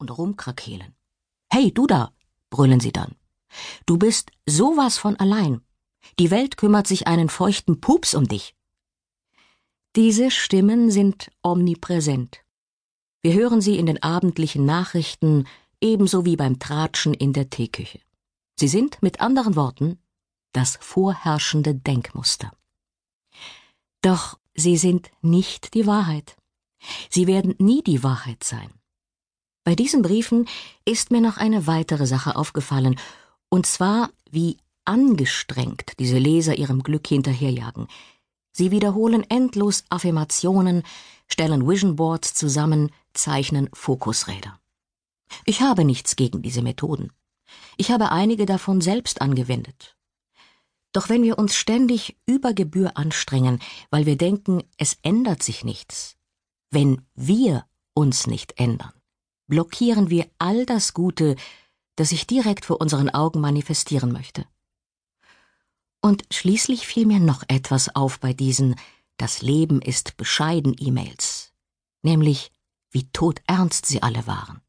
und rumkrakehlen. Hey, du da, brüllen sie dann. Du bist sowas von allein. Die Welt kümmert sich einen feuchten Pups um dich. Diese Stimmen sind omnipräsent. Wir hören sie in den abendlichen Nachrichten, ebenso wie beim Tratschen in der Teeküche. Sie sind, mit anderen Worten, das vorherrschende Denkmuster. Doch sie sind nicht die Wahrheit. Sie werden nie die Wahrheit sein. Bei diesen Briefen ist mir noch eine weitere Sache aufgefallen, und zwar, wie angestrengt diese Leser ihrem Glück hinterherjagen. Sie wiederholen endlos Affirmationen, stellen Vision Boards zusammen, zeichnen Fokusräder. Ich habe nichts gegen diese Methoden. Ich habe einige davon selbst angewendet. Doch wenn wir uns ständig über Gebühr anstrengen, weil wir denken, es ändert sich nichts, wenn wir uns nicht ändern, blockieren wir all das Gute, das sich direkt vor unseren Augen manifestieren möchte. Und schließlich fiel mir noch etwas auf bei diesen Das Leben ist bescheiden E-Mails, nämlich wie todernst sie alle waren.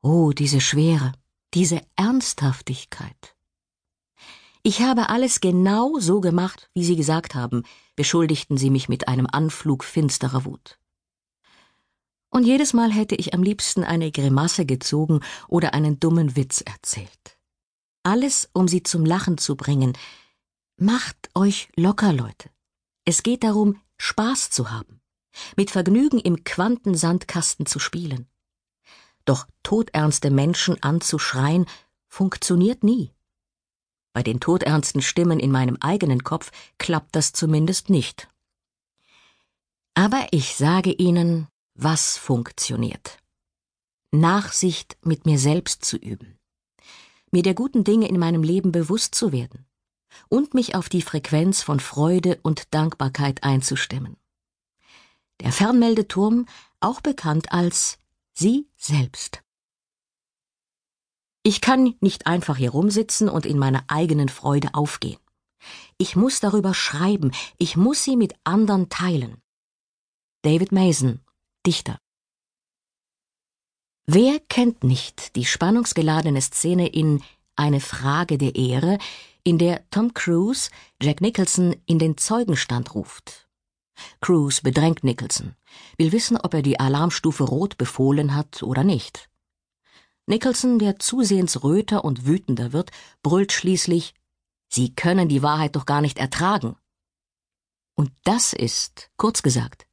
Oh, diese Schwere, diese Ernsthaftigkeit. Ich habe alles genau so gemacht, wie Sie gesagt haben, beschuldigten sie mich mit einem Anflug finsterer Wut. Und jedes Mal hätte ich am liebsten eine Grimasse gezogen oder einen dummen Witz erzählt. Alles, um sie zum Lachen zu bringen. Macht euch locker, Leute. Es geht darum, Spaß zu haben, mit Vergnügen im Quantensandkasten zu spielen. Doch todernste Menschen anzuschreien, funktioniert nie. Bei den todernsten Stimmen in meinem eigenen Kopf klappt das zumindest nicht. Aber ich sage Ihnen, was funktioniert. Nachsicht mit mir selbst zu üben, mir der guten Dinge in meinem Leben bewusst zu werden und mich auf die Frequenz von Freude und Dankbarkeit einzustimmen. Der Fernmeldeturm, auch bekannt als Sie selbst. Ich kann nicht einfach hier rumsitzen und in meiner eigenen Freude aufgehen. Ich muss darüber schreiben, ich muss sie mit anderen teilen. David Mason, Dichter. Wer kennt nicht die spannungsgeladene Szene in Eine Frage der Ehre, in der Tom Cruise Jack Nicholson in den Zeugenstand ruft? Cruise bedrängt Nicholson, will wissen, ob er die Alarmstufe Rot befohlen hat oder nicht. Nicholson, der zusehends röter und wütender wird, brüllt schließlich Sie können die Wahrheit doch gar nicht ertragen. Und das ist, kurz gesagt,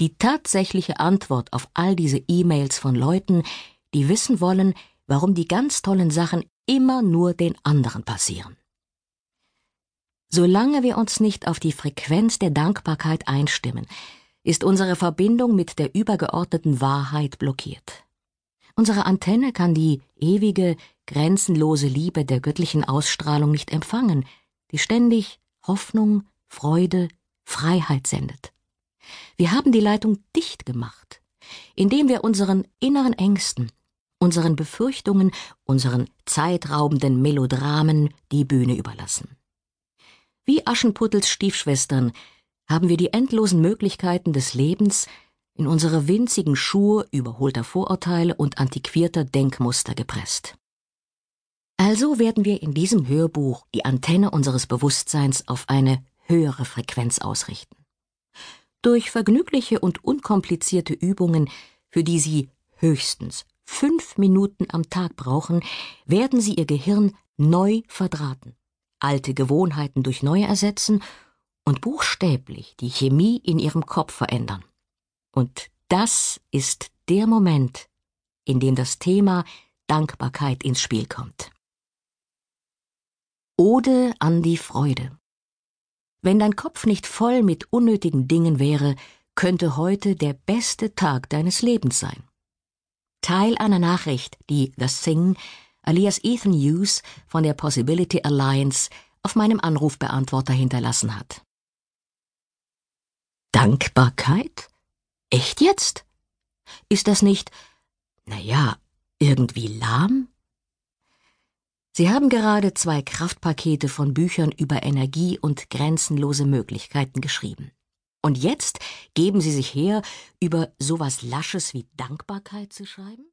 die tatsächliche Antwort auf all diese E-Mails von Leuten, die wissen wollen, warum die ganz tollen Sachen immer nur den anderen passieren. Solange wir uns nicht auf die Frequenz der Dankbarkeit einstimmen, ist unsere Verbindung mit der übergeordneten Wahrheit blockiert. Unsere Antenne kann die ewige, grenzenlose Liebe der göttlichen Ausstrahlung nicht empfangen, die ständig Hoffnung, Freude, Freiheit sendet. Wir haben die Leitung dicht gemacht, indem wir unseren inneren Ängsten, unseren Befürchtungen, unseren zeitraubenden Melodramen die Bühne überlassen. Wie Aschenputtels Stiefschwestern haben wir die endlosen Möglichkeiten des Lebens in unsere winzigen Schuhe überholter Vorurteile und antiquierter Denkmuster gepresst. Also werden wir in diesem Hörbuch die Antenne unseres Bewusstseins auf eine höhere Frequenz ausrichten. Durch vergnügliche und unkomplizierte Übungen, für die Sie höchstens fünf Minuten am Tag brauchen, werden Sie Ihr Gehirn neu verdrahten alte Gewohnheiten durch neue ersetzen und buchstäblich die Chemie in ihrem Kopf verändern. Und das ist der Moment, in dem das Thema Dankbarkeit ins Spiel kommt. Ode an die Freude. Wenn dein Kopf nicht voll mit unnötigen Dingen wäre, könnte heute der beste Tag deines Lebens sein. Teil einer Nachricht, die The Thing alias Ethan Hughes von der Possibility Alliance auf meinem Anrufbeantworter hinterlassen hat. Dankbarkeit? Echt jetzt? Ist das nicht, na ja, irgendwie lahm? Sie haben gerade zwei Kraftpakete von Büchern über Energie und grenzenlose Möglichkeiten geschrieben. Und jetzt geben Sie sich her, über sowas Lasches wie Dankbarkeit zu schreiben?